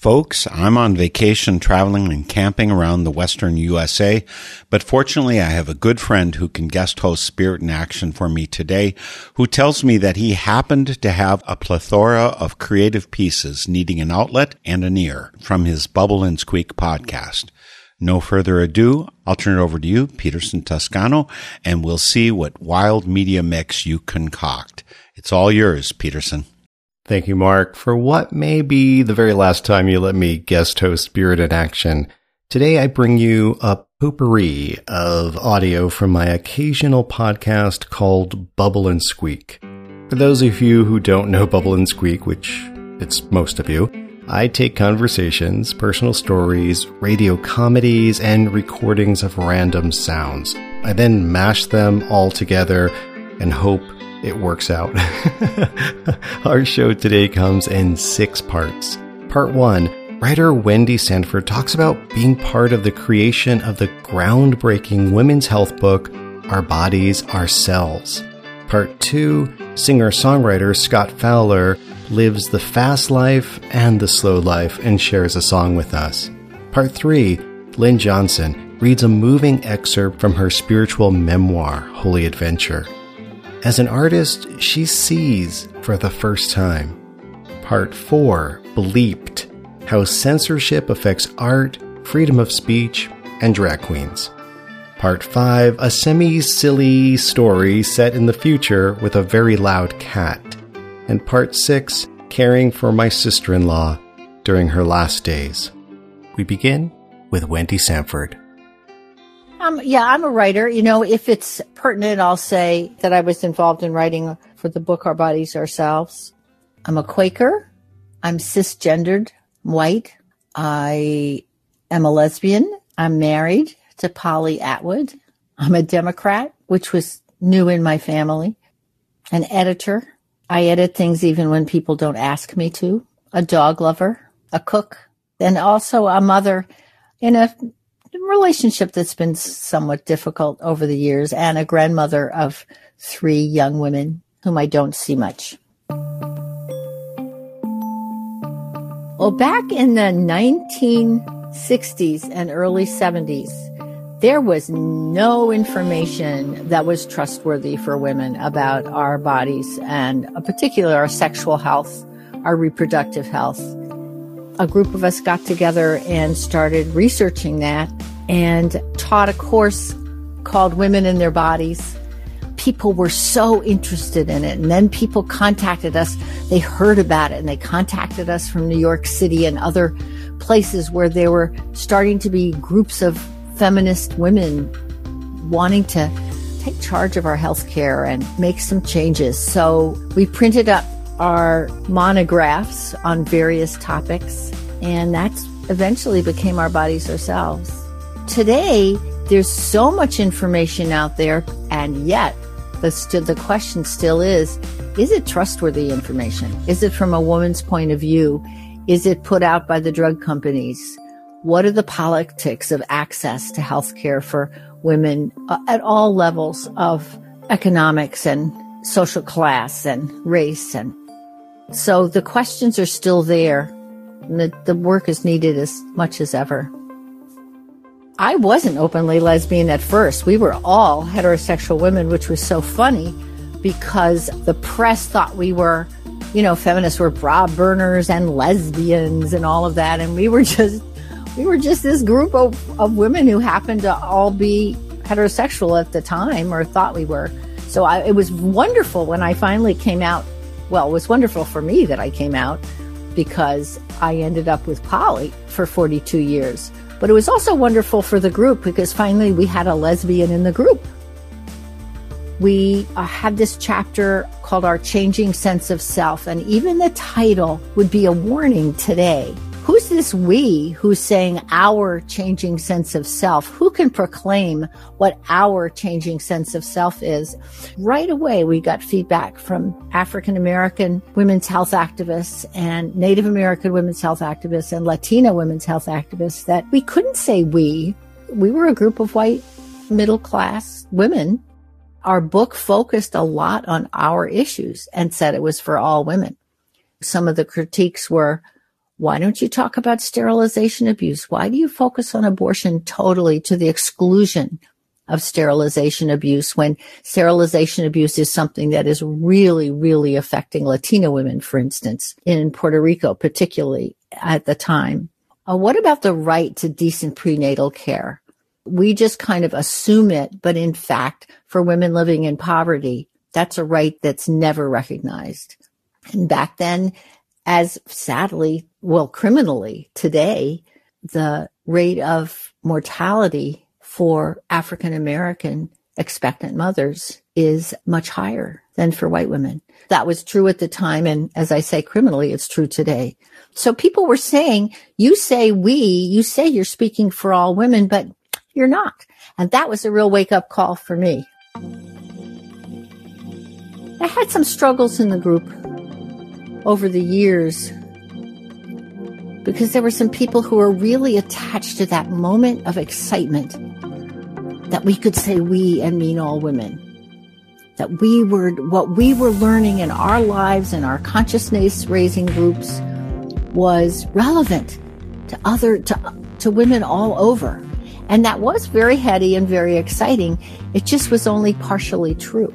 Folks, I'm on vacation traveling and camping around the western USA, but fortunately I have a good friend who can guest host Spirit in Action for me today, who tells me that he happened to have a plethora of creative pieces needing an outlet and an ear from his Bubble and Squeak podcast. No further ado, I'll turn it over to you, Peterson Toscano, and we'll see what wild media mix you concoct. It's all yours, Peterson. Thank you, Mark, for what may be the very last time you let me guest host Spirit in Action. Today I bring you a potpourri of audio from my occasional podcast called Bubble and Squeak. For those of you who don't know Bubble and Squeak, which it's most of you, I take conversations, personal stories, radio comedies, and recordings of random sounds. I then mash them all together and hope it works out. Our show today comes in six parts. Part one writer Wendy Sanford talks about being part of the creation of the groundbreaking women's health book, Our Bodies, Ourselves. Part two singer songwriter Scott Fowler lives the fast life and the slow life and shares a song with us. Part three Lynn Johnson reads a moving excerpt from her spiritual memoir, Holy Adventure. As an artist, she sees for the first time. Part 4 Bleeped How Censorship Affects Art, Freedom of Speech, and Drag Queens. Part 5 A semi silly story set in the future with a very loud cat. And Part 6 Caring for my sister in law during her last days. We begin with Wendy Sanford. Um, yeah, I'm a writer. You know, if it's pertinent, I'll say that I was involved in writing for the book Our Bodies Ourselves. I'm a Quaker. I'm cisgendered, white. I am a lesbian. I'm married to Polly Atwood. I'm a Democrat, which was new in my family. An editor. I edit things even when people don't ask me to. A dog lover, a cook, and also a mother in a relationship that's been somewhat difficult over the years and a grandmother of three young women whom I don't see much. Well, back in the 1960s and early 70s, there was no information that was trustworthy for women about our bodies and, uh, in particular, our sexual health, our reproductive health. A group of us got together and started researching that and taught a course called Women in Their Bodies. People were so interested in it. And then people contacted us. They heard about it and they contacted us from New York City and other places where there were starting to be groups of feminist women wanting to take charge of our health care and make some changes. So we printed up our monographs on various topics, and that's eventually became our bodies ourselves. Today, there's so much information out there, and yet the, st- the question still is is it trustworthy information? Is it from a woman's point of view? Is it put out by the drug companies? What are the politics of access to health care for women uh, at all levels of economics and social class and race? And so the questions are still there. The, the work is needed as much as ever. I wasn't openly lesbian at first. We were all heterosexual women, which was so funny because the press thought we were, you know, feminists were bra burners and lesbians and all of that. And we were just, we were just this group of, of women who happened to all be heterosexual at the time or thought we were. So I, it was wonderful when I finally came out. Well, it was wonderful for me that I came out because I ended up with Polly for 42 years. But it was also wonderful for the group because finally we had a lesbian in the group. We uh, had this chapter called Our Changing Sense of Self, and even the title would be a warning today Who's this we who's saying our changing sense of self? Who can proclaim what our changing sense of self is? Right away, we got feedback from African American women's health activists and Native American women's health activists and Latina women's health activists that we couldn't say we. We were a group of white middle class women. Our book focused a lot on our issues and said it was for all women. Some of the critiques were, why don't you talk about sterilization abuse? Why do you focus on abortion totally to the exclusion of sterilization abuse when sterilization abuse is something that is really, really affecting Latina women, for instance, in Puerto Rico, particularly at the time? Uh, what about the right to decent prenatal care? We just kind of assume it, but in fact, for women living in poverty, that's a right that's never recognized. And back then, as sadly, well, criminally today, the rate of mortality for African American expectant mothers is much higher than for white women. That was true at the time. And as I say, criminally, it's true today. So people were saying, you say we, you say you're speaking for all women, but you're not. And that was a real wake up call for me. I had some struggles in the group over the years because there were some people who were really attached to that moment of excitement that we could say we and mean all women. That we were, what we were learning in our lives and our consciousness raising groups was relevant to other, to, to women all over. And that was very heady and very exciting. It just was only partially true.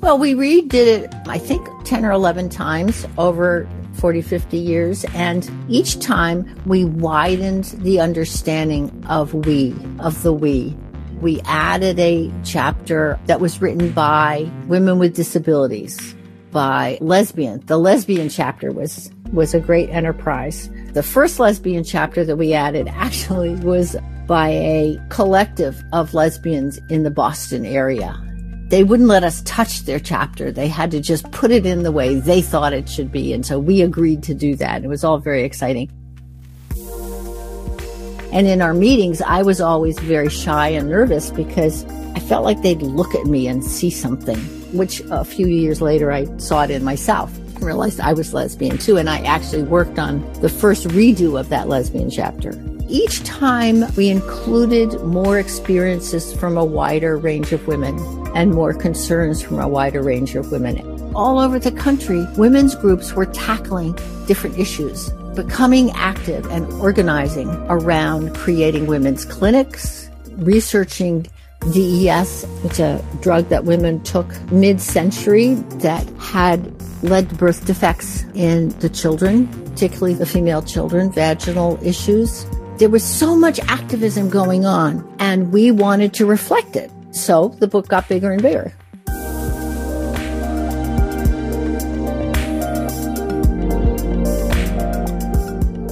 Well, we redid it, I think, 10 or 11 times over 40, 50 years. And each time we widened the understanding of we, of the we. We added a chapter that was written by women with disabilities, by lesbian. The lesbian chapter was, was a great enterprise. The first lesbian chapter that we added actually was by a collective of lesbians in the Boston area they wouldn't let us touch their chapter. They had to just put it in the way they thought it should be. And so we agreed to do that. It was all very exciting. And in our meetings, I was always very shy and nervous because I felt like they'd look at me and see something, which a few years later I saw it in myself realized I was lesbian too. And I actually worked on the first redo of that lesbian chapter. Each time we included more experiences from a wider range of women and more concerns from a wider range of women. All over the country, women's groups were tackling different issues, becoming active and organizing around creating women's clinics, researching DES, which is a drug that women took mid-century that had led to birth defects in the children, particularly the female children, vaginal issues. There was so much activism going on, and we wanted to reflect it. So the book got bigger and bigger.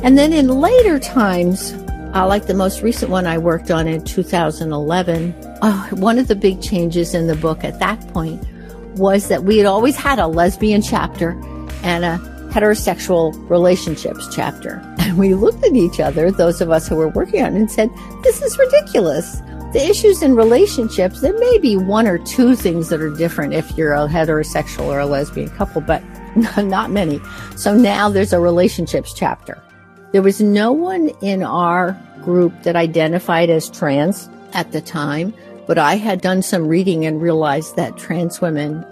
And then in later times, uh, like the most recent one I worked on in 2011, uh, one of the big changes in the book at that point was that we had always had a lesbian chapter and a heterosexual relationships chapter. And we looked at each other, those of us who were working on it, and said, This is ridiculous. The issues in relationships, there may be one or two things that are different if you're a heterosexual or a lesbian couple, but not many. So now there's a relationships chapter. There was no one in our group that identified as trans at the time, but I had done some reading and realized that trans women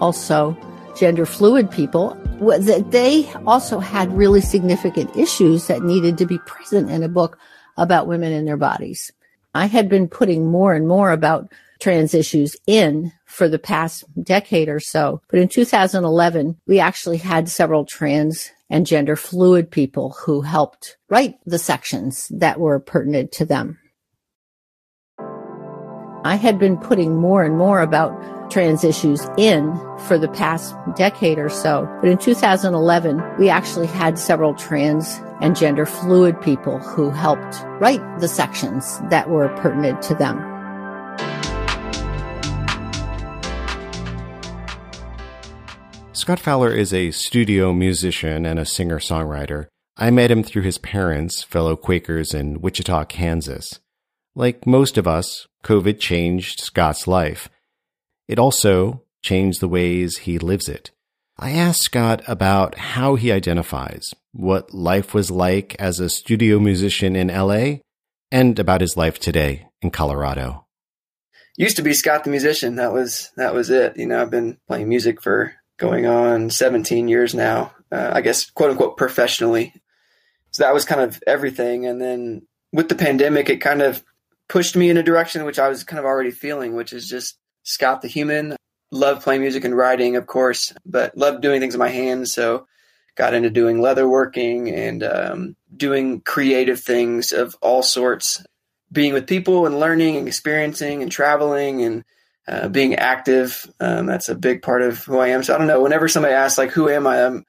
also gender fluid people, that they also had really significant issues that needed to be present in a book about women and their bodies. I had been putting more and more about trans issues in for the past decade or so. But in 2011, we actually had several trans and gender fluid people who helped write the sections that were pertinent to them. I had been putting more and more about trans issues in for the past decade or so. But in 2011, we actually had several trans and gender fluid people who helped write the sections that were pertinent to them. Scott Fowler is a studio musician and a singer songwriter. I met him through his parents, fellow Quakers in Wichita, Kansas. Like most of us, COVID changed Scott's life. It also changed the ways he lives it. I asked Scott about how he identifies, what life was like as a studio musician in LA, and about his life today in Colorado. Used to be Scott the musician. That was that was it. You know, I've been playing music for going on 17 years now. Uh, I guess quote unquote professionally. So that was kind of everything. And then with the pandemic, it kind of pushed me in a direction which I was kind of already feeling, which is just Scott the human. Love playing music and writing, of course, but love doing things with my hands. So got into doing leather working and um, doing creative things of all sorts, being with people and learning and experiencing and traveling and uh, being active. Um, that's a big part of who I am. So I don't know. Whenever somebody asks like, "Who am I?" I'm,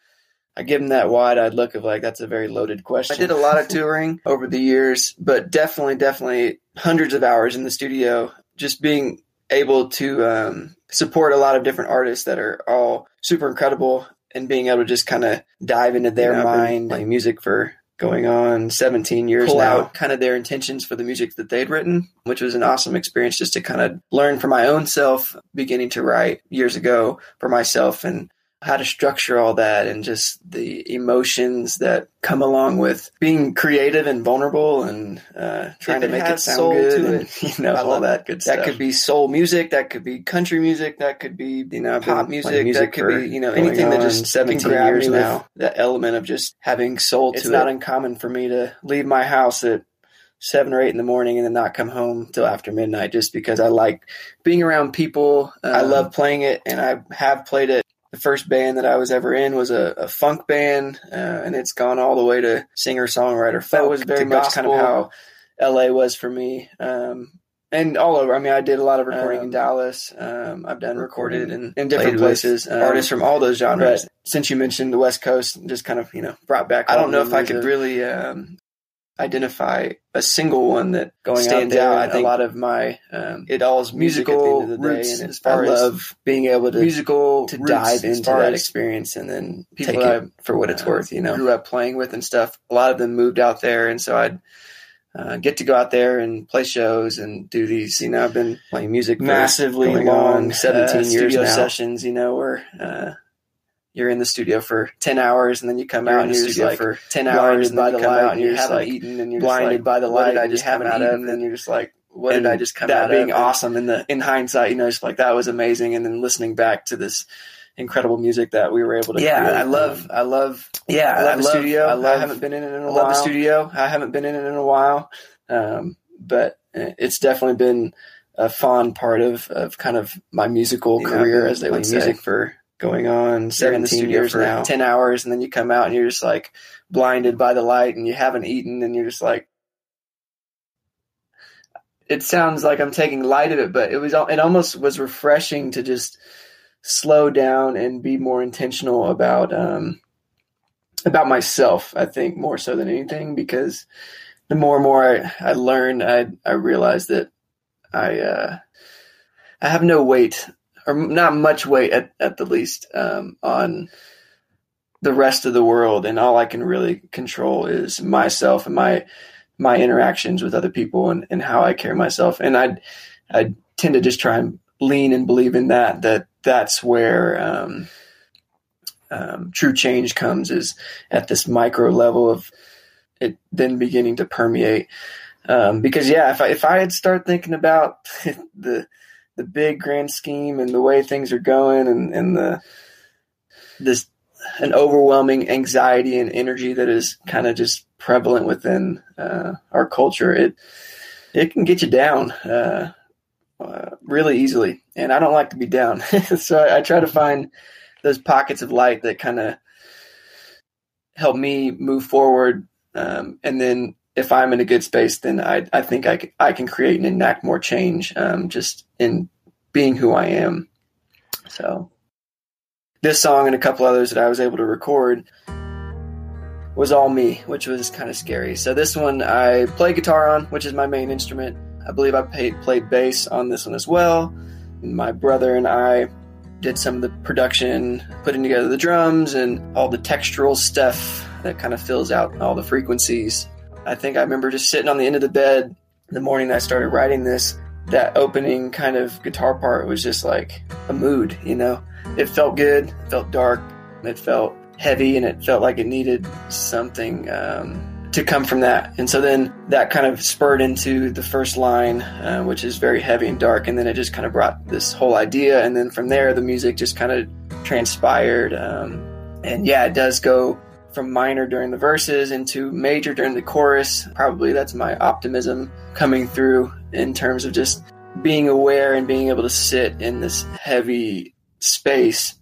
I give them that wide-eyed look of like, "That's a very loaded question." I did a lot of touring over the years, but definitely, definitely hundreds of hours in the studio, just being able to um, support a lot of different artists that are all super incredible, and being able to just kind of dive into their mind, playing music for going on 17 years pull now. out kind of their intentions for the music that they'd written, which was an awesome experience just to kind of learn for my own self, beginning to write years ago for myself and how to structure all that and just the emotions that come along with being creative and vulnerable and uh, trying to make it sound good and, it. you know all that good stuff. That could be soul music, that could be country music, that could be you know pop music, music, that could be you know anything that just 17 years now. That element of just having soul to it's it. not uncommon for me to leave my house at seven or eight in the morning and then not come home till after midnight just because I like being around people. Um, I love playing it and I have played it the first band that I was ever in was a, a funk band, uh, and it's gone all the way to singer songwriter. That was very much gospel. kind of how LA was for me. Um, and all over. I mean, I did a lot of recording um, in Dallas. Um, I've done recorded in, in different places. Um, artists from all those genres. since you mentioned the West Coast, just kind of you know brought back. I don't know if I could really um, identify a single one that going stands out, there. out. I think a lot of my um, it all is musical music roots. and as far I love being able to musical to dive into that experience and then people take it for what it's uh, worth. You know, grew up playing with and stuff. A lot of them moved out there, and so I'd. Uh, get to go out there and play shows and do these. You know, I've been playing music massively long, seventeen uh, years now. sessions. You know, where uh, you're in the studio for 10 hours and then you come you're out and you're just like for 10 hours and by the light and you haven't like eaten and you're blinded like, by the light I just haven't eaten and you're just like what did I just come that out being of? awesome in the in hindsight you know just like that was amazing. And then listening back to this incredible music that we were able to yeah create. I love I love yeah I love I the love, studio. I, love, I haven't been in it in a I while love the studio. I haven't been in it in a while. Um, but it's definitely been a fond part of, of kind of my musical you career as they would say. music for going on 17 years now. 10 hours and then you come out and you're just like blinded by the light and you haven't eaten and you're just like it sounds like i'm taking light of it but it was it almost was refreshing to just slow down and be more intentional about um about myself i think more so than anything because the more and more i, I learn i i realize that i uh i have no weight or not much weight at, at the least um, on the rest of the world. And all i can really control is myself and my my interactions with other people and, and how i carry myself. And i i tend to just try and lean and believe in that that that's where um, um, true change comes is at this micro level of it then beginning to permeate. Um, because yeah if I, if I had start thinking about the the big grand scheme and the way things are going and, and the this an overwhelming anxiety and energy that is kind of just prevalent within uh, our culture it it can get you down uh, uh, really easily. And i don't like to be down. So I, I, try to find those pockets of light that kind of help me move forward um, and then if I'm in a good space, then I, I think I, I can create and enact more change um, just in being who I am. So, this song and a couple others that I was able to record was all me, which was kind of scary. So, this one I play guitar on, which is my main instrument. I believe I played, played bass on this one as well. My brother and I did some of the production, putting together the drums and all the textural stuff that kind of fills out all the frequencies. I think I remember just sitting on the end of the bed the morning I started writing this. That opening kind of guitar part was just like a mood, you know. It felt good, it felt dark, it felt heavy, and it felt like it needed something um, to come from that. And so then that kind of spurred into the first line, uh, which is very heavy and dark. And then it just kind of brought this whole idea. And then from there, the music just kind of transpired. Um, and yeah, it does go from minor during the verses into major during the chorus. Probably that's my optimism coming through in terms of just being aware and being able to sit in this heavy space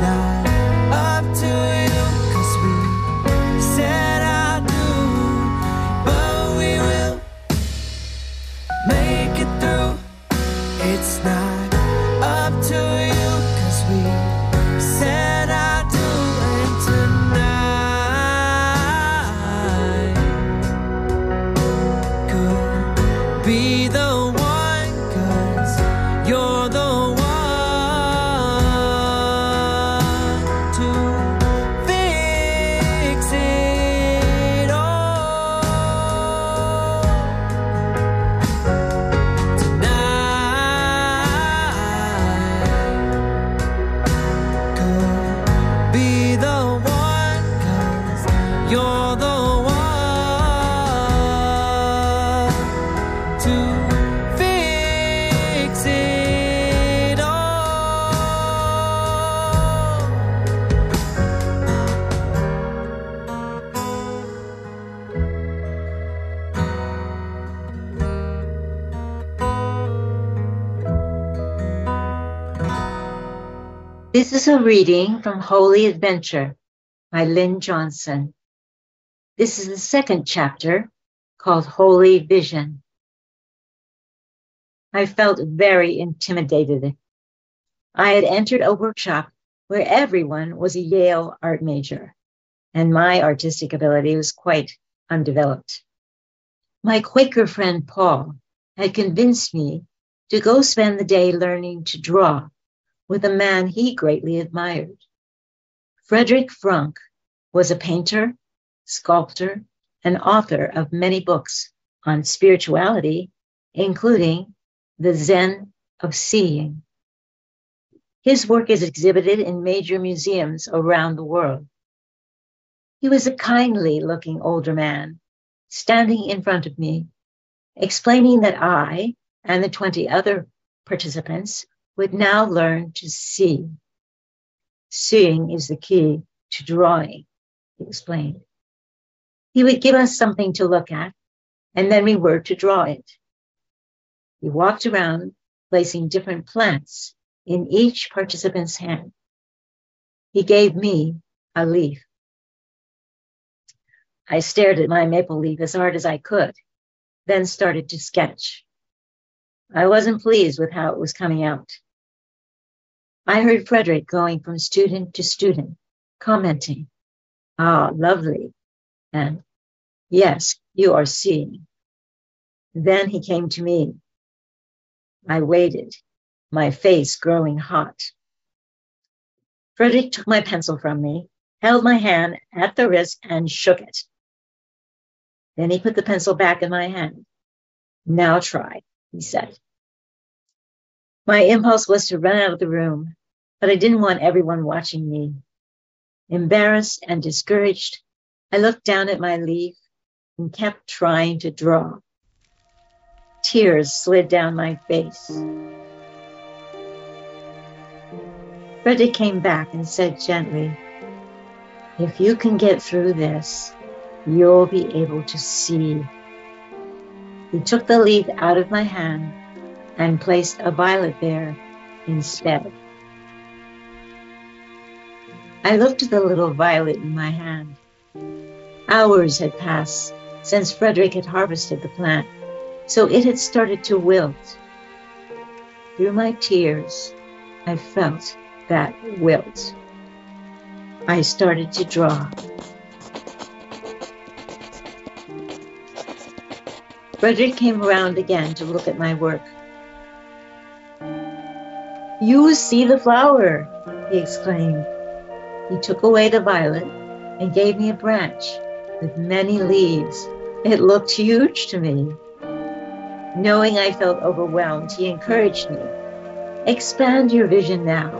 now. This is a reading from Holy Adventure by Lynn Johnson. This is the second chapter called Holy Vision. I felt very intimidated. I had entered a workshop where everyone was a Yale art major, and my artistic ability was quite undeveloped. My Quaker friend Paul had convinced me to go spend the day learning to draw with a man he greatly admired. Frederick Franck was a painter, sculptor, and author of many books on spirituality, including The Zen of Seeing. His work is exhibited in major museums around the world. He was a kindly looking older man, standing in front of me, explaining that I and the 20 other participants would now learn to see. Seeing is the key to drawing, he explained. He would give us something to look at, and then we were to draw it. He walked around placing different plants in each participant's hand. He gave me a leaf. I stared at my maple leaf as hard as I could, then started to sketch. I wasn't pleased with how it was coming out. I heard Frederick going from student to student, commenting, Ah, lovely. And yes, you are seeing. Then he came to me. I waited, my face growing hot. Frederick took my pencil from me, held my hand at the wrist, and shook it. Then he put the pencil back in my hand. Now try, he said. My impulse was to run out of the room, but I didn't want everyone watching me. Embarrassed and discouraged, I looked down at my leaf and kept trying to draw. Tears slid down my face. Freddy came back and said gently, If you can get through this, you'll be able to see. He took the leaf out of my hand and placed a violet there instead. I looked at the little violet in my hand. Hours had passed since Frederick had harvested the plant, so it had started to wilt. Through my tears, I felt that wilt. I started to draw. Frederick came around again to look at my work. You see the flower, he exclaimed. He took away the violet and gave me a branch with many leaves. It looked huge to me. Knowing I felt overwhelmed, he encouraged me. Expand your vision now.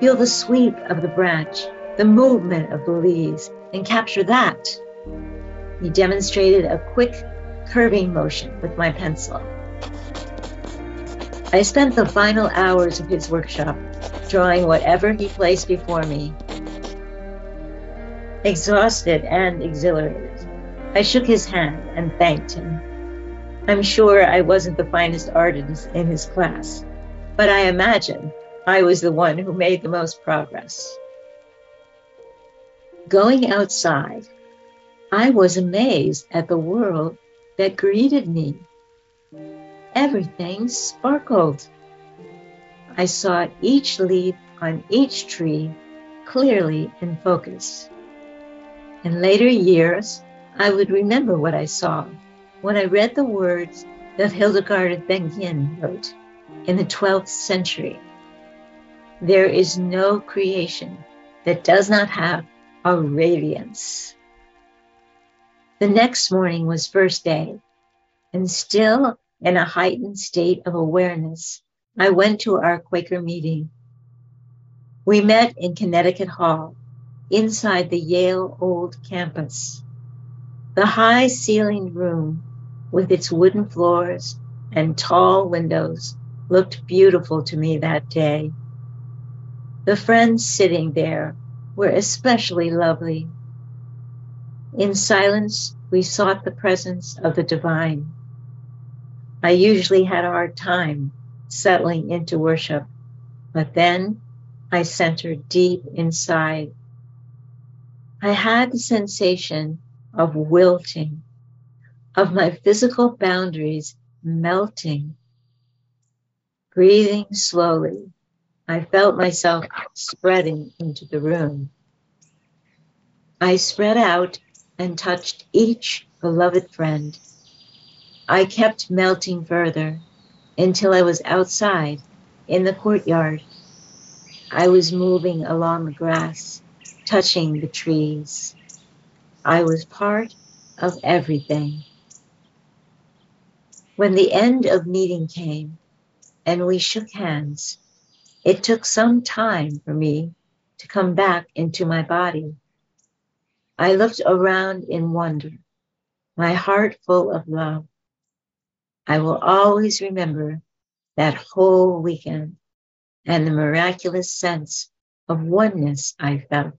Feel the sweep of the branch, the movement of the leaves, and capture that. He demonstrated a quick curving motion with my pencil. I spent the final hours of his workshop drawing whatever he placed before me. Exhausted and exhilarated, I shook his hand and thanked him. I'm sure I wasn't the finest artist in his class, but I imagine I was the one who made the most progress. Going outside, I was amazed at the world that greeted me everything sparkled. I saw each leaf on each tree clearly in focus. In later years, I would remember what I saw when I read the words that Hildegard of Bingen wrote in the 12th century. There is no creation that does not have a radiance. The next morning was first day, and still in a heightened state of awareness, I went to our Quaker meeting. We met in Connecticut Hall, inside the Yale Old Campus. The high ceilinged room, with its wooden floors and tall windows, looked beautiful to me that day. The friends sitting there were especially lovely. In silence, we sought the presence of the divine. I usually had a hard time settling into worship, but then I centered deep inside. I had the sensation of wilting, of my physical boundaries melting. Breathing slowly, I felt myself spreading into the room. I spread out and touched each beloved friend. I kept melting further until I was outside in the courtyard. I was moving along the grass, touching the trees. I was part of everything. When the end of meeting came and we shook hands, it took some time for me to come back into my body. I looked around in wonder, my heart full of love. I will always remember that whole weekend and the miraculous sense of oneness I felt.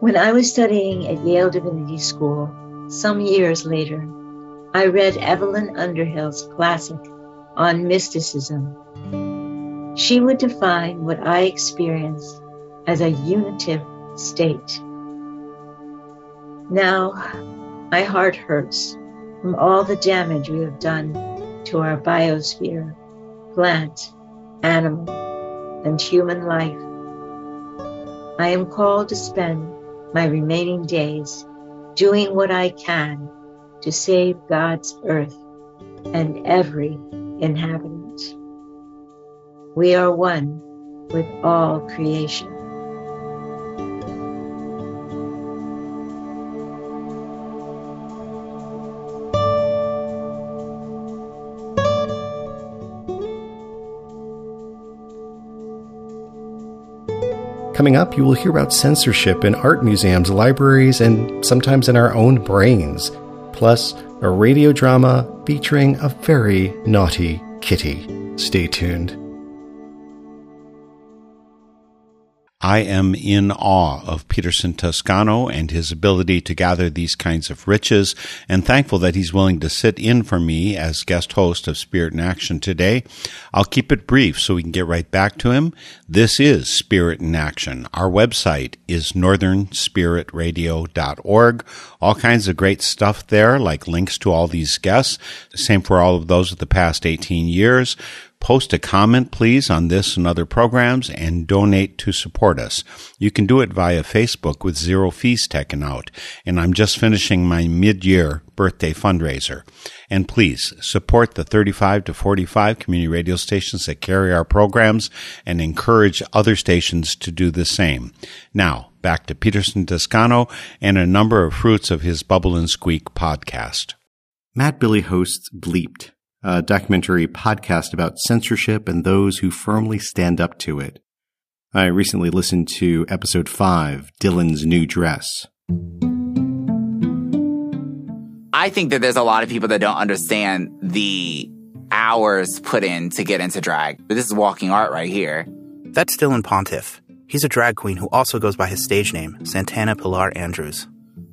When I was studying at Yale Divinity School some years later, I read Evelyn Underhill's classic on mysticism. She would define what I experienced as a unitive state. Now, my heart hurts from all the damage we have done to our biosphere, plant, animal, and human life. I am called to spend my remaining days doing what I can to save God's earth and every inhabitant. We are one with all creation. Coming up, you will hear about censorship in art museums, libraries, and sometimes in our own brains. Plus, a radio drama featuring a very naughty kitty. Stay tuned. I am in awe of Peterson Toscano and his ability to gather these kinds of riches and thankful that he's willing to sit in for me as guest host of Spirit in Action today. I'll keep it brief so we can get right back to him. This is Spirit in Action. Our website is northernspiritradio.org. All kinds of great stuff there, like links to all these guests. Same for all of those of the past 18 years. Post a comment, please, on this and other programs and donate to support us. You can do it via Facebook with zero fees taken out. And I'm just finishing my mid-year birthday fundraiser. And please support the 35 to 45 community radio stations that carry our programs and encourage other stations to do the same. Now, back to Peterson Toscano and a number of fruits of his Bubble and Squeak podcast. Matt Billy hosts Bleeped a documentary podcast about censorship and those who firmly stand up to it. I recently listened to episode 5, Dylan's New Dress. I think that there's a lot of people that don't understand the hours put in to get into drag. But this is walking art right here. That's Dylan Pontiff. He's a drag queen who also goes by his stage name, Santana Pilar Andrews.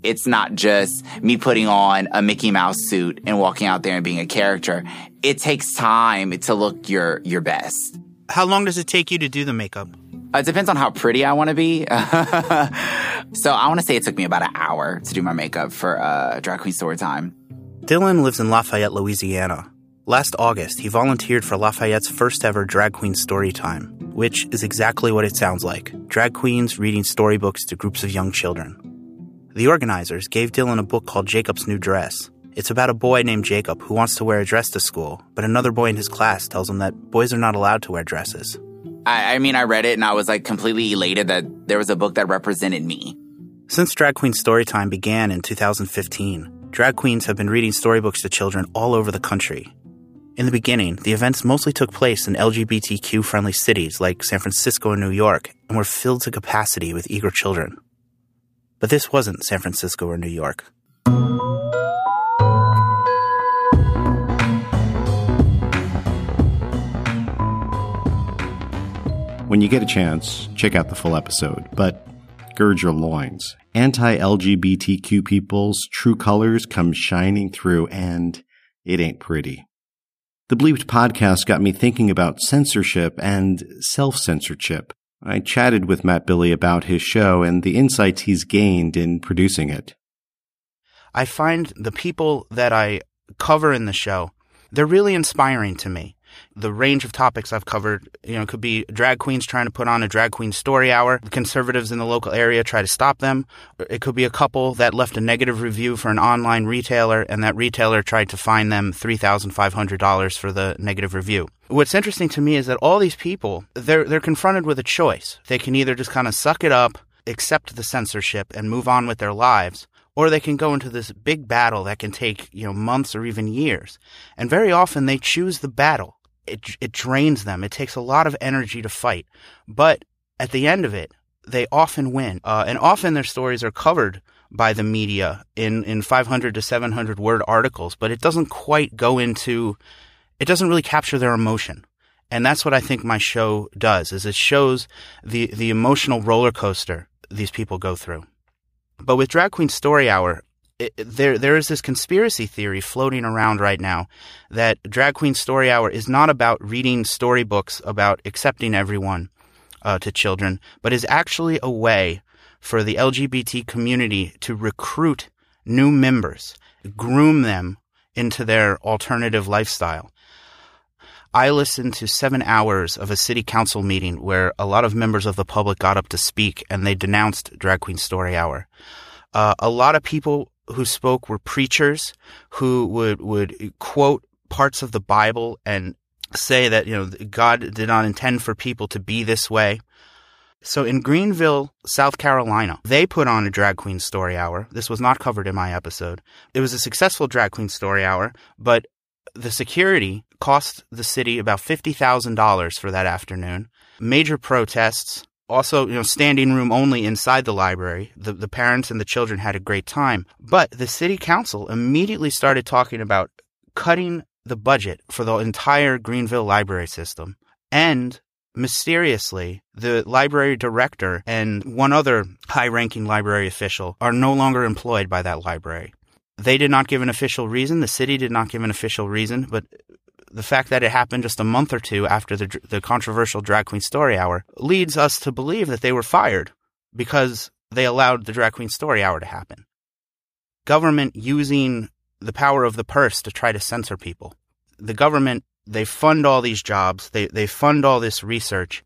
It's not just me putting on a Mickey Mouse suit and walking out there and being a character. It takes time to look your your best. How long does it take you to do the makeup? Uh, it depends on how pretty I want to be. so I want to say it took me about an hour to do my makeup for uh, drag queen story time. Dylan lives in Lafayette, Louisiana. Last August, he volunteered for Lafayette's first ever drag queen story time, which is exactly what it sounds like drag queens reading storybooks to groups of young children. The organizers gave Dylan a book called Jacob's New Dress. It's about a boy named Jacob who wants to wear a dress to school, but another boy in his class tells him that boys are not allowed to wear dresses. I, I mean, I read it and I was like completely elated that there was a book that represented me. Since Drag Queen Storytime began in 2015, drag queens have been reading storybooks to children all over the country. In the beginning, the events mostly took place in LGBTQ friendly cities like San Francisco and New York and were filled to capacity with eager children. But this wasn't San Francisco or New York. When you get a chance, check out the full episode, but gird your loins. Anti LGBTQ people's true colors come shining through, and it ain't pretty. The Bleeped podcast got me thinking about censorship and self censorship. I chatted with Matt Billy about his show and the insights he's gained in producing it. I find the people that I cover in the show, they're really inspiring to me. The range of topics I've covered, you know, could be drag queens trying to put on a drag queen story hour. Conservatives in the local area try to stop them. It could be a couple that left a negative review for an online retailer and that retailer tried to fine them $3,500 for the negative review. What's interesting to me is that all these people, they're, they're confronted with a choice. They can either just kind of suck it up, accept the censorship and move on with their lives, or they can go into this big battle that can take, you know, months or even years. And very often they choose the battle. It, it drains them. It takes a lot of energy to fight. But at the end of it, they often win. Uh, and often their stories are covered by the media in, in 500 to 700 word articles, but it doesn't quite go into, it doesn't really capture their emotion. And that's what I think my show does, is it shows the, the emotional roller coaster these people go through. But with Drag Queen Story Hour, there there is this conspiracy theory floating around right now that Drag Queen Story Hour is not about reading storybooks about accepting everyone uh, to children, but is actually a way for the LGBT community to recruit new members, groom them into their alternative lifestyle. I listened to seven hours of a city council meeting where a lot of members of the public got up to speak and they denounced Drag Queen Story Hour. Uh, a lot of people who spoke were preachers who would, would quote parts of the Bible and say that, you know, God did not intend for people to be this way. So in Greenville, South Carolina, they put on a drag queen story hour. This was not covered in my episode. It was a successful drag queen story hour, but the security cost the city about $50,000 for that afternoon. Major protests, also, you know, standing room only inside the library. The, the parents and the children had a great time. But the city council immediately started talking about cutting the budget for the entire Greenville library system. And mysteriously, the library director and one other high ranking library official are no longer employed by that library. They did not give an official reason. The city did not give an official reason, but the fact that it happened just a month or two after the, the controversial Drag Queen Story Hour leads us to believe that they were fired because they allowed the Drag Queen Story Hour to happen. Government using the power of the purse to try to censor people. The government, they fund all these jobs, they, they fund all this research,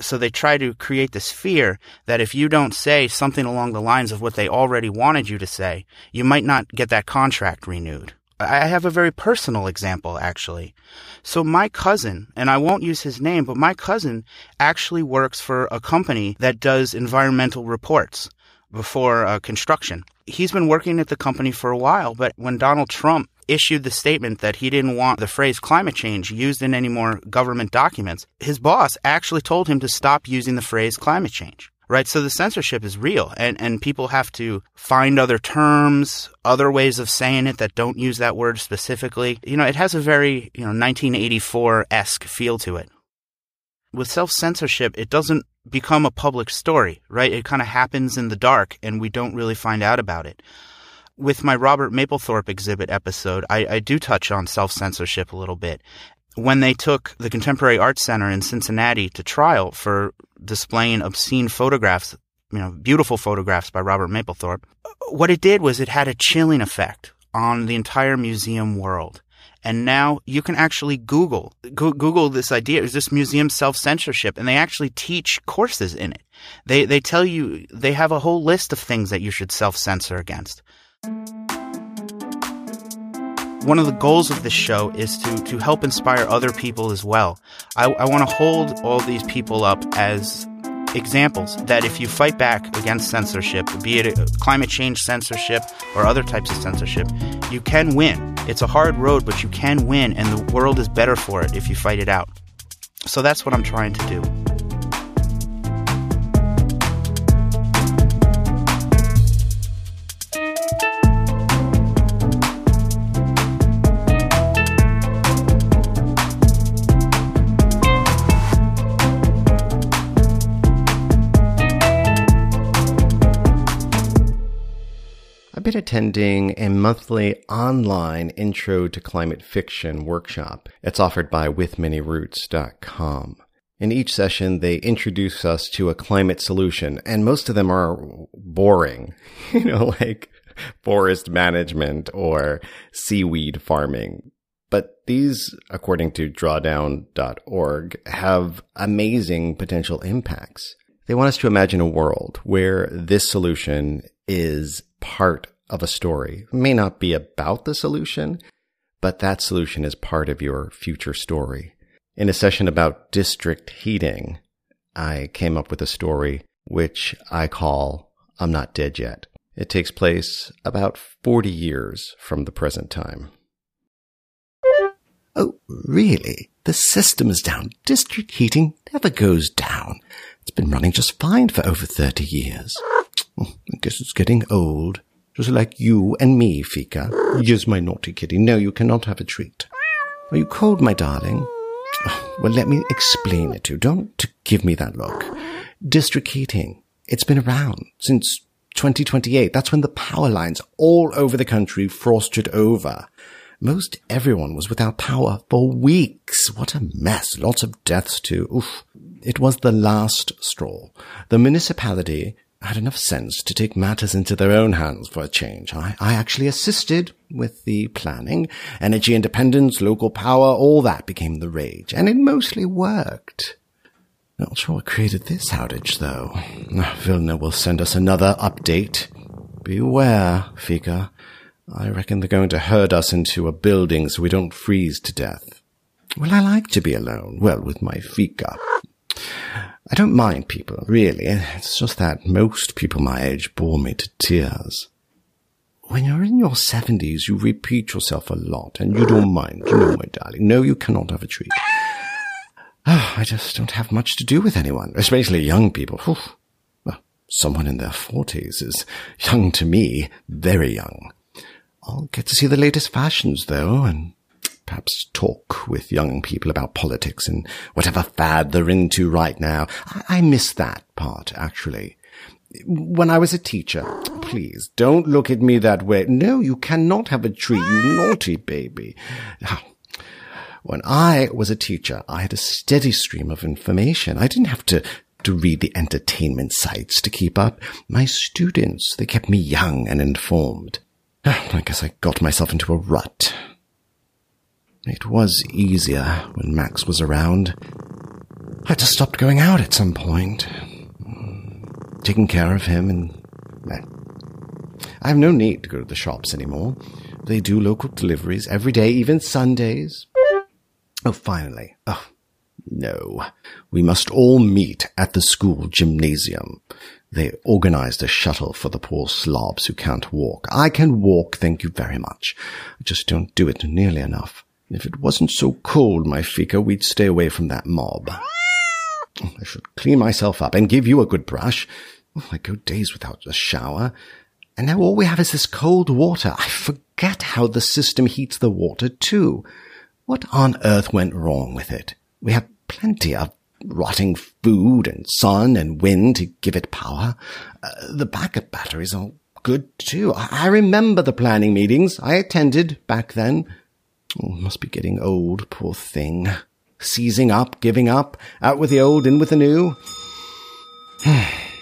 so they try to create this fear that if you don't say something along the lines of what they already wanted you to say, you might not get that contract renewed. I have a very personal example, actually. So my cousin, and I won't use his name, but my cousin actually works for a company that does environmental reports before uh, construction. He's been working at the company for a while, but when Donald Trump issued the statement that he didn't want the phrase climate change used in any more government documents, his boss actually told him to stop using the phrase climate change. Right, so the censorship is real, and, and people have to find other terms, other ways of saying it that don't use that word specifically. You know, it has a very you know 1984 esque feel to it. With self censorship, it doesn't become a public story, right? It kind of happens in the dark, and we don't really find out about it with my Robert Mapplethorpe exhibit episode, I, I do touch on self censorship a little bit. When they took the Contemporary Arts Center in Cincinnati to trial for displaying obscene photographs, you know, beautiful photographs by Robert Mapplethorpe, what it did was it had a chilling effect on the entire museum world. And now you can actually Google Google this idea. Is this museum self censorship? And they actually teach courses in it. They they tell you they have a whole list of things that you should self censor against. One of the goals of this show is to, to help inspire other people as well. I, I want to hold all these people up as examples that if you fight back against censorship, be it climate change censorship or other types of censorship, you can win. It's a hard road, but you can win, and the world is better for it if you fight it out. So that's what I'm trying to do. Been attending a monthly online intro to climate fiction workshop. It's offered by withmanyroots.com. In each session, they introduce us to a climate solution, and most of them are boring, you know, like forest management or seaweed farming. But these, according to drawdown.org, have amazing potential impacts. They want us to imagine a world where this solution is part of a story. It may not be about the solution, but that solution is part of your future story. In a session about district heating, I came up with a story which I call I'm Not Dead Yet. It takes place about 40 years from the present time. Oh, really? The system is down. District heating never goes down. It's been running just fine for over 30 years. Hmm, I guess it's getting old. Just like you and me, Fika. Yes, my naughty kitty. No, you cannot have a treat. Are you cold, my darling? Oh, well, let me explain it to you. Don't give me that look. District heating. It's been around since 2028. That's when the power lines all over the country frosted over. Most everyone was without power for weeks. What a mess. Lots of deaths too. Oof. It was the last straw. The municipality had enough sense to take matters into their own hands for a change. I, I actually assisted with the planning, energy independence, local power, all that became the rage, and it mostly worked. Not sure what created this outage, though. Ah, Vilna will send us another update. Beware, Fika. I reckon they're going to herd us into a building so we don't freeze to death. Well, I like to be alone. Well, with my Fika. I don't mind people, really. It's just that most people my age bore me to tears. When you're in your seventies, you repeat yourself a lot, and you don't mind, you know, my darling. No, you cannot have a treat. Oh, I just don't have much to do with anyone, especially young people. Well, someone in their forties is young to me, very young. I'll get to see the latest fashions, though, and perhaps talk with young people about politics and whatever fad they're into right now. I, I miss that part, actually. When I was a teacher, please don't look at me that way. No, you cannot have a treat, you naughty baby. When I was a teacher, I had a steady stream of information. I didn't have to to read the entertainment sites to keep up. My students, they kept me young and informed. I guess I got myself into a rut. It was easier when Max was around. I just stopped going out at some point. Taking care of him and. Eh, I have no need to go to the shops anymore. They do local deliveries every day, even Sundays. Oh, finally. Oh, no. We must all meet at the school gymnasium. They organized a shuttle for the poor slobs who can't walk. I can walk, thank you very much. I just don't do it nearly enough. If it wasn't so cold, my Fika, we'd stay away from that mob. I should clean myself up and give you a good brush. I go days without a shower. And now all we have is this cold water. I forget how the system heats the water too. What on earth went wrong with it? We have plenty of rotting food and sun and wind to give it power. Uh, the backup batteries are good too. I, I remember the planning meetings I attended back then. Oh, must be getting old, poor thing. Seizing up, giving up, out with the old, in with the new.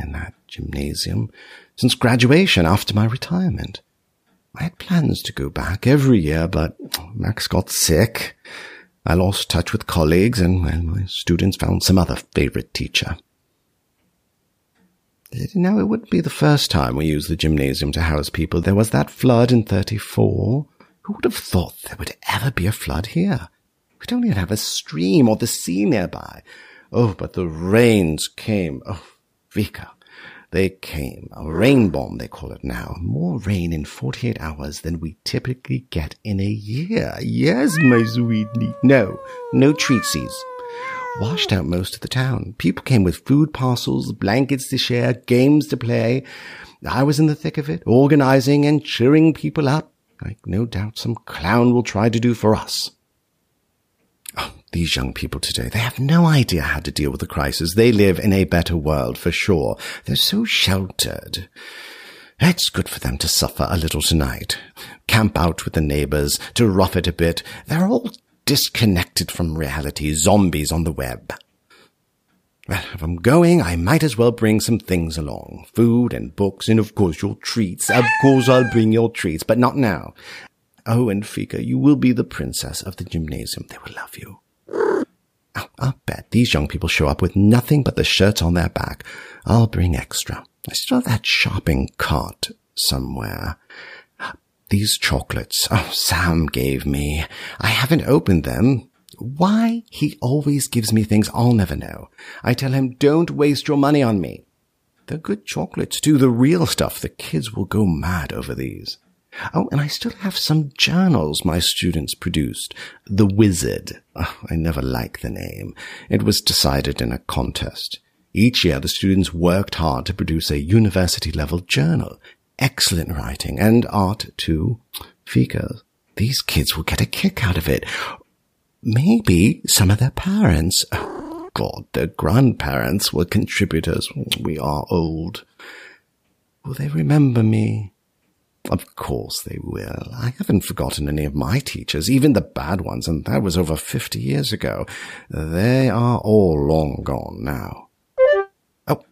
in that gymnasium since graduation after my retirement. I had plans to go back every year, but Max got sick. I lost touch with colleagues, and well, my students found some other favorite teacher. Now, it wouldn't be the first time we used the gymnasium to house people. There was that flood in 34. Who would have thought there would ever be a flood here? We don't even have a stream or the sea nearby. Oh, but the rains came. Oh, Fika. They came. A rain bomb, they call it now. More rain in 48 hours than we typically get in a year. Yes, my sweetie. No, no treatsies. washed out most of the town. People came with food parcels, blankets to share, games to play. I was in the thick of it, organizing and cheering people up, like no doubt some clown will try to do for us. These young people today, they have no idea how to deal with the crisis. They live in a better world for sure. They're so sheltered. It's good for them to suffer a little tonight. Camp out with the neighbors, to rough it a bit. They're all disconnected from reality, zombies on the web. Well, if I'm going, I might as well bring some things along. Food and books, and of course your treats. Of course I'll bring your treats, but not now. Oh, and Fika, you will be the princess of the gymnasium. They will love you. I'll bet these young people show up with nothing but the shirts on their back. I'll bring extra. I still have that shopping cart somewhere. These chocolates, oh, Sam gave me. I haven't opened them. Why he always gives me things I'll never know. I tell him, don't waste your money on me. They're good chocolates too, the real stuff. The kids will go mad over these. Oh, and I still have some journals my students produced. The Wizard. Oh, I never liked the name. It was decided in a contest. Each year, the students worked hard to produce a university level journal. Excellent writing and art too. Fika, these kids will get a kick out of it. Maybe some of their parents. Oh, God, their grandparents were contributors. We are old. Will they remember me? Of course they will. I haven't forgotten any of my teachers, even the bad ones, and that was over 50 years ago. They are all long gone now. Oh,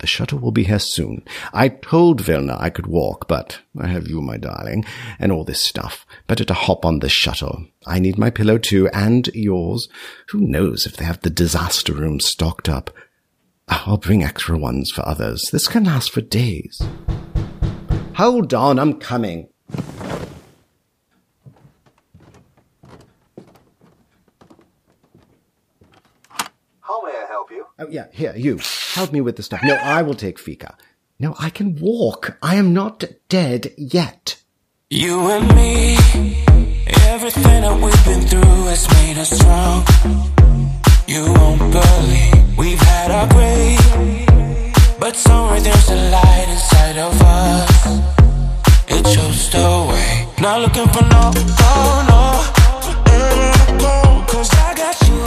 the shuttle will be here soon. I told Vilna I could walk, but I have you, my darling, and all this stuff. Better to hop on the shuttle. I need my pillow too, and yours. Who knows if they have the disaster room stocked up? I'll bring extra ones for others. This can last for days. Hold on, I'm coming. How may I help you? Oh, yeah, here, you. Help me with the stuff. No, I will take Fika. No, I can walk. I am not dead yet. You and me, everything that we've been through has made us strong. You won't believe we've had our gray, but somewhere there's a light inside of us. It shows the way. Not looking for no, oh no, mm-hmm. you.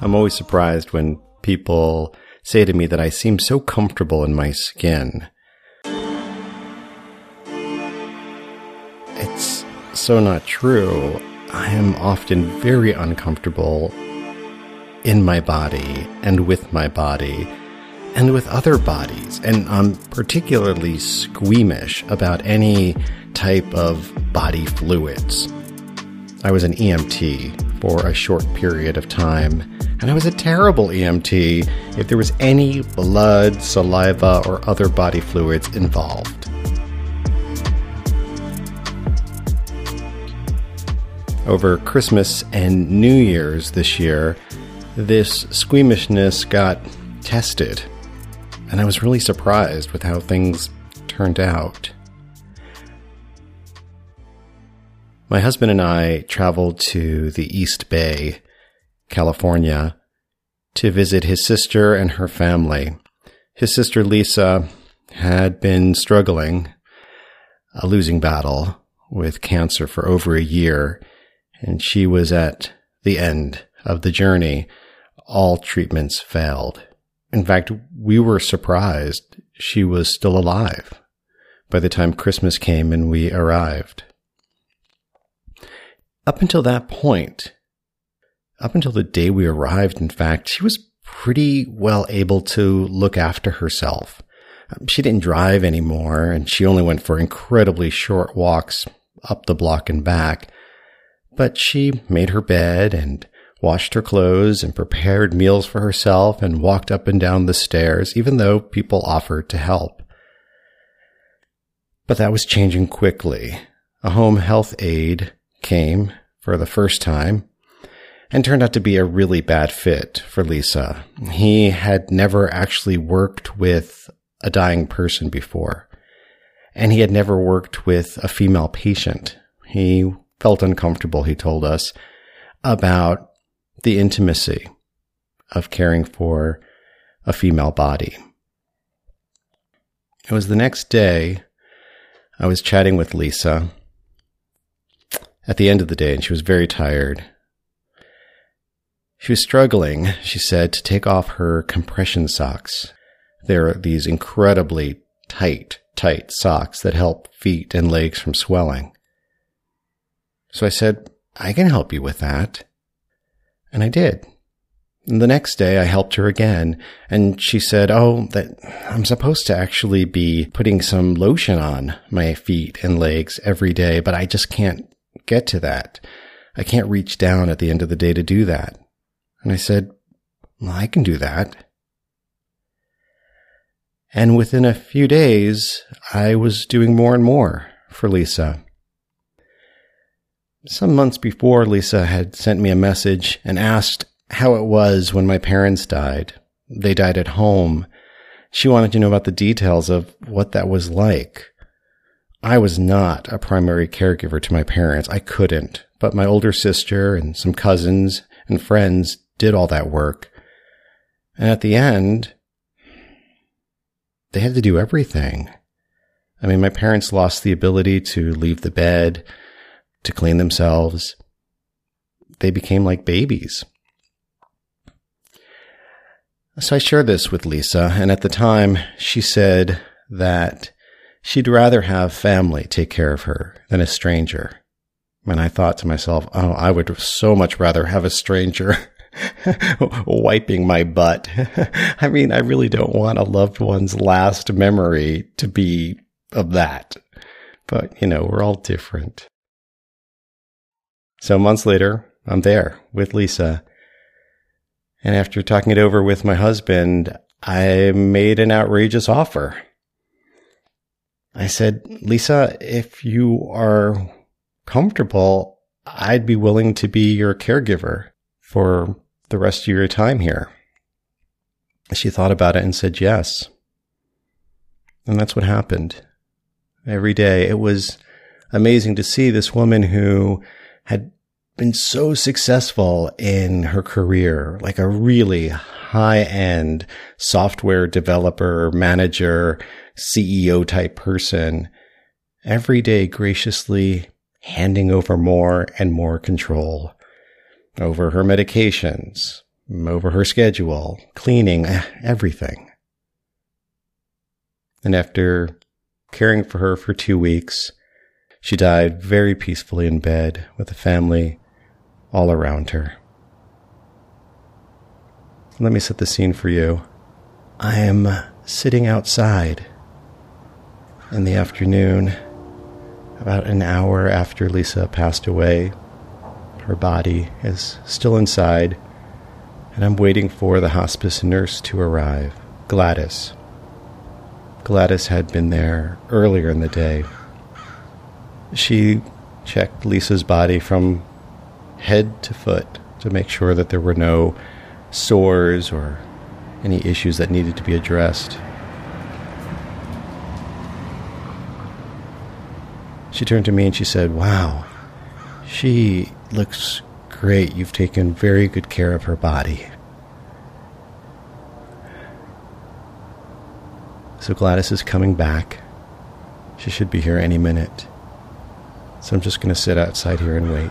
I'm always surprised when people say to me that I seem so comfortable in my skin. It's so not true. I am often very uncomfortable in my body and with my body and with other bodies. And I'm particularly squeamish about any type of body fluids. I was an EMT for a short period of time and I was a terrible EMT if there was any blood, saliva, or other body fluids involved. Over Christmas and New Year's this year, this squeamishness got tested, and I was really surprised with how things turned out. My husband and I traveled to the East Bay California, to visit his sister and her family. His sister Lisa had been struggling a losing battle with cancer for over a year, and she was at the end of the journey. All treatments failed. In fact, we were surprised she was still alive by the time Christmas came and we arrived. Up until that point, up until the day we arrived, in fact, she was pretty well able to look after herself. Um, she didn't drive anymore, and she only went for incredibly short walks up the block and back. But she made her bed and washed her clothes and prepared meals for herself and walked up and down the stairs, even though people offered to help. But that was changing quickly. A home health aide came for the first time and turned out to be a really bad fit for Lisa. He had never actually worked with a dying person before, and he had never worked with a female patient. He felt uncomfortable, he told us, about the intimacy of caring for a female body. It was the next day I was chatting with Lisa at the end of the day, and she was very tired. She was struggling, she said, to take off her compression socks. They're these incredibly tight, tight socks that help feet and legs from swelling. So I said, I can help you with that. And I did. The next day I helped her again and she said, Oh, that I'm supposed to actually be putting some lotion on my feet and legs every day, but I just can't get to that. I can't reach down at the end of the day to do that. And I said, well, I can do that. And within a few days, I was doing more and more for Lisa. Some months before, Lisa had sent me a message and asked how it was when my parents died. They died at home. She wanted to know about the details of what that was like. I was not a primary caregiver to my parents. I couldn't, but my older sister and some cousins and friends did all that work. And at the end, they had to do everything. I mean, my parents lost the ability to leave the bed, to clean themselves. They became like babies. So I shared this with Lisa, and at the time she said that she'd rather have family take care of her than a stranger. And I thought to myself, oh, I would so much rather have a stranger wiping my butt. I mean, I really don't want a loved one's last memory to be of that. But, you know, we're all different. So months later, I'm there with Lisa and after talking it over with my husband, I made an outrageous offer. I said, Lisa, if you are comfortable, I'd be willing to be your caregiver for the rest of your time here. She thought about it and said yes. And that's what happened. Every day it was amazing to see this woman who had been so successful in her career, like a really high end software developer, manager, CEO type person, every day graciously handing over more and more control over her medications, over her schedule, cleaning, eh, everything. And after caring for her for two weeks, she died very peacefully in bed with a family all around her. Let me set the scene for you. I am sitting outside in the afternoon, about an hour after Lisa passed away. Her body is still inside, and I'm waiting for the hospice nurse to arrive, Gladys. Gladys had been there earlier in the day. She checked Lisa's body from head to foot to make sure that there were no sores or any issues that needed to be addressed. She turned to me and she said, Wow, she looks great. You've taken very good care of her body. So Gladys is coming back. She should be here any minute. So I'm just going to sit outside here and wait.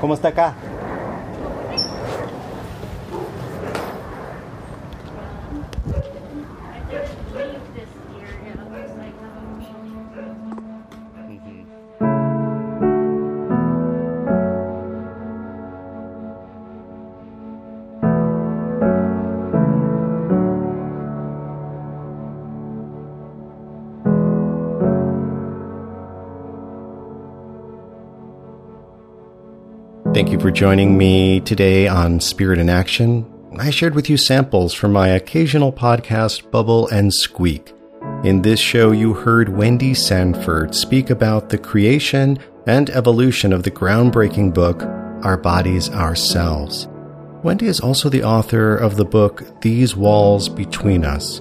¿Cómo está acá? Thank you for joining me today on Spirit in Action. I shared with you samples from my occasional podcast, Bubble and Squeak. In this show, you heard Wendy Sanford speak about the creation and evolution of the groundbreaking book, Our Bodies, Ourselves. Wendy is also the author of the book, These Walls Between Us.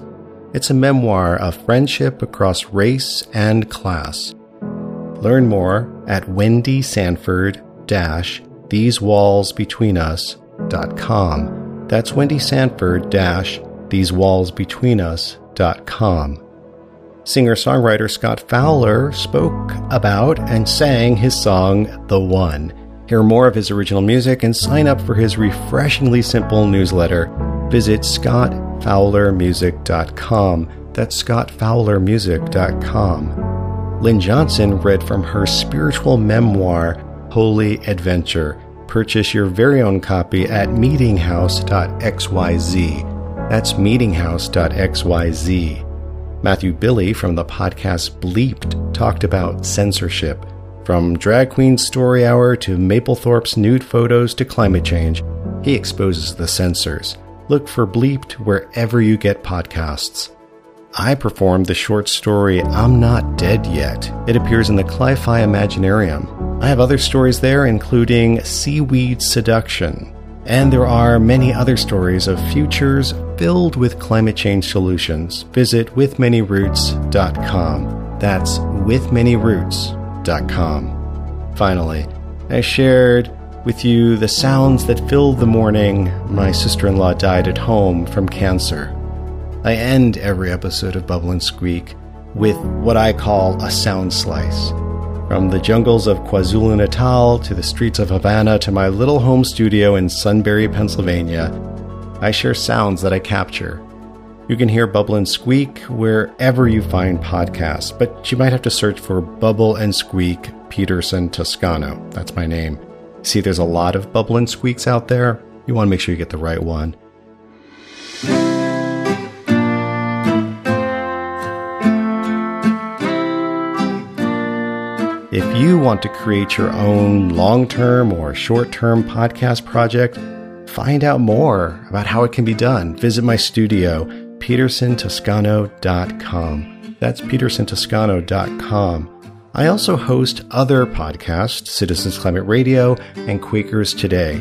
It's a memoir of friendship across race and class. Learn more at Wendy Sanford dash thesewallsbetweenus.com. That's Wendy Sanford thesewallsbetweenus.com. Singer songwriter Scott Fowler spoke about and sang his song The One. Hear more of his original music and sign up for his refreshingly simple newsletter. Visit scottfowlermusic.com. That's scottfowlermusic.com. Lynn Johnson read from her spiritual memoir, Holy Adventure. Purchase your very own copy at meetinghouse.xyz. That's meetinghouse.xyz. Matthew Billy from the podcast Bleeped talked about censorship. From Drag Queen Story Hour to Mapplethorpe's nude photos to climate change, he exposes the censors. Look for Bleeped wherever you get podcasts. I performed the short story I'm Not Dead Yet. It appears in the Cli-Fi Imaginarium. I have other stories there, including Seaweed Seduction. And there are many other stories of futures filled with climate change solutions. Visit withmanyroots.com. That's withmanyroots.com. Finally, I shared with you the sounds that filled the morning my sister in law died at home from cancer. I end every episode of Bubble and Squeak with what I call a sound slice. From the jungles of KwaZulu Natal to the streets of Havana to my little home studio in Sunbury, Pennsylvania, I share sounds that I capture. You can hear Bubble and Squeak wherever you find podcasts, but you might have to search for Bubble and Squeak Peterson Toscano. That's my name. See, there's a lot of Bubble and Squeaks out there. You want to make sure you get the right one. If you want to create your own long term or short term podcast project, find out more about how it can be done. Visit my studio, petersontoscano.com. That's petersontoscano.com. I also host other podcasts, Citizens Climate Radio and Quakers Today.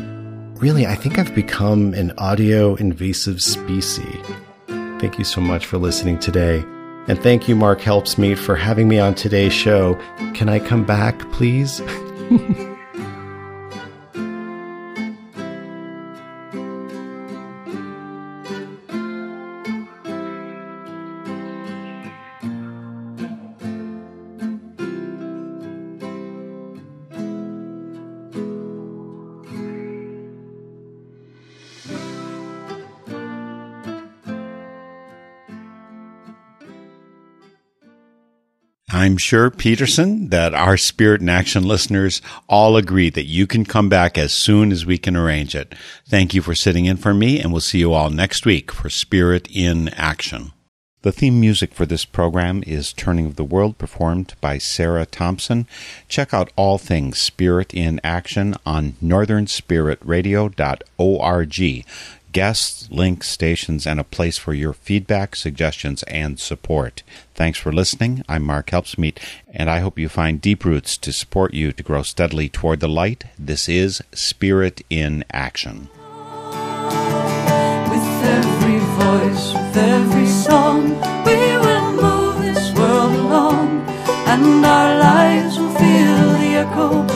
Really, I think I've become an audio invasive species. Thank you so much for listening today. And thank you, Mark Helpsmeet, for having me on today's show. Can I come back, please? I'm sure, Peterson, that our Spirit in Action listeners all agree that you can come back as soon as we can arrange it. Thank you for sitting in for me, and we'll see you all next week for Spirit in Action. The theme music for this program is Turning of the World, performed by Sarah Thompson. Check out all things Spirit in Action on northernspiritradio.org guests, links, stations, and a place for your feedback, suggestions, and support. Thanks for listening. I'm Mark Helpsmeet, and I hope you find deep roots to support you to grow steadily toward the light. This is Spirit in Action. With every voice, with every song, we will move this world along, and our lives will feel the echo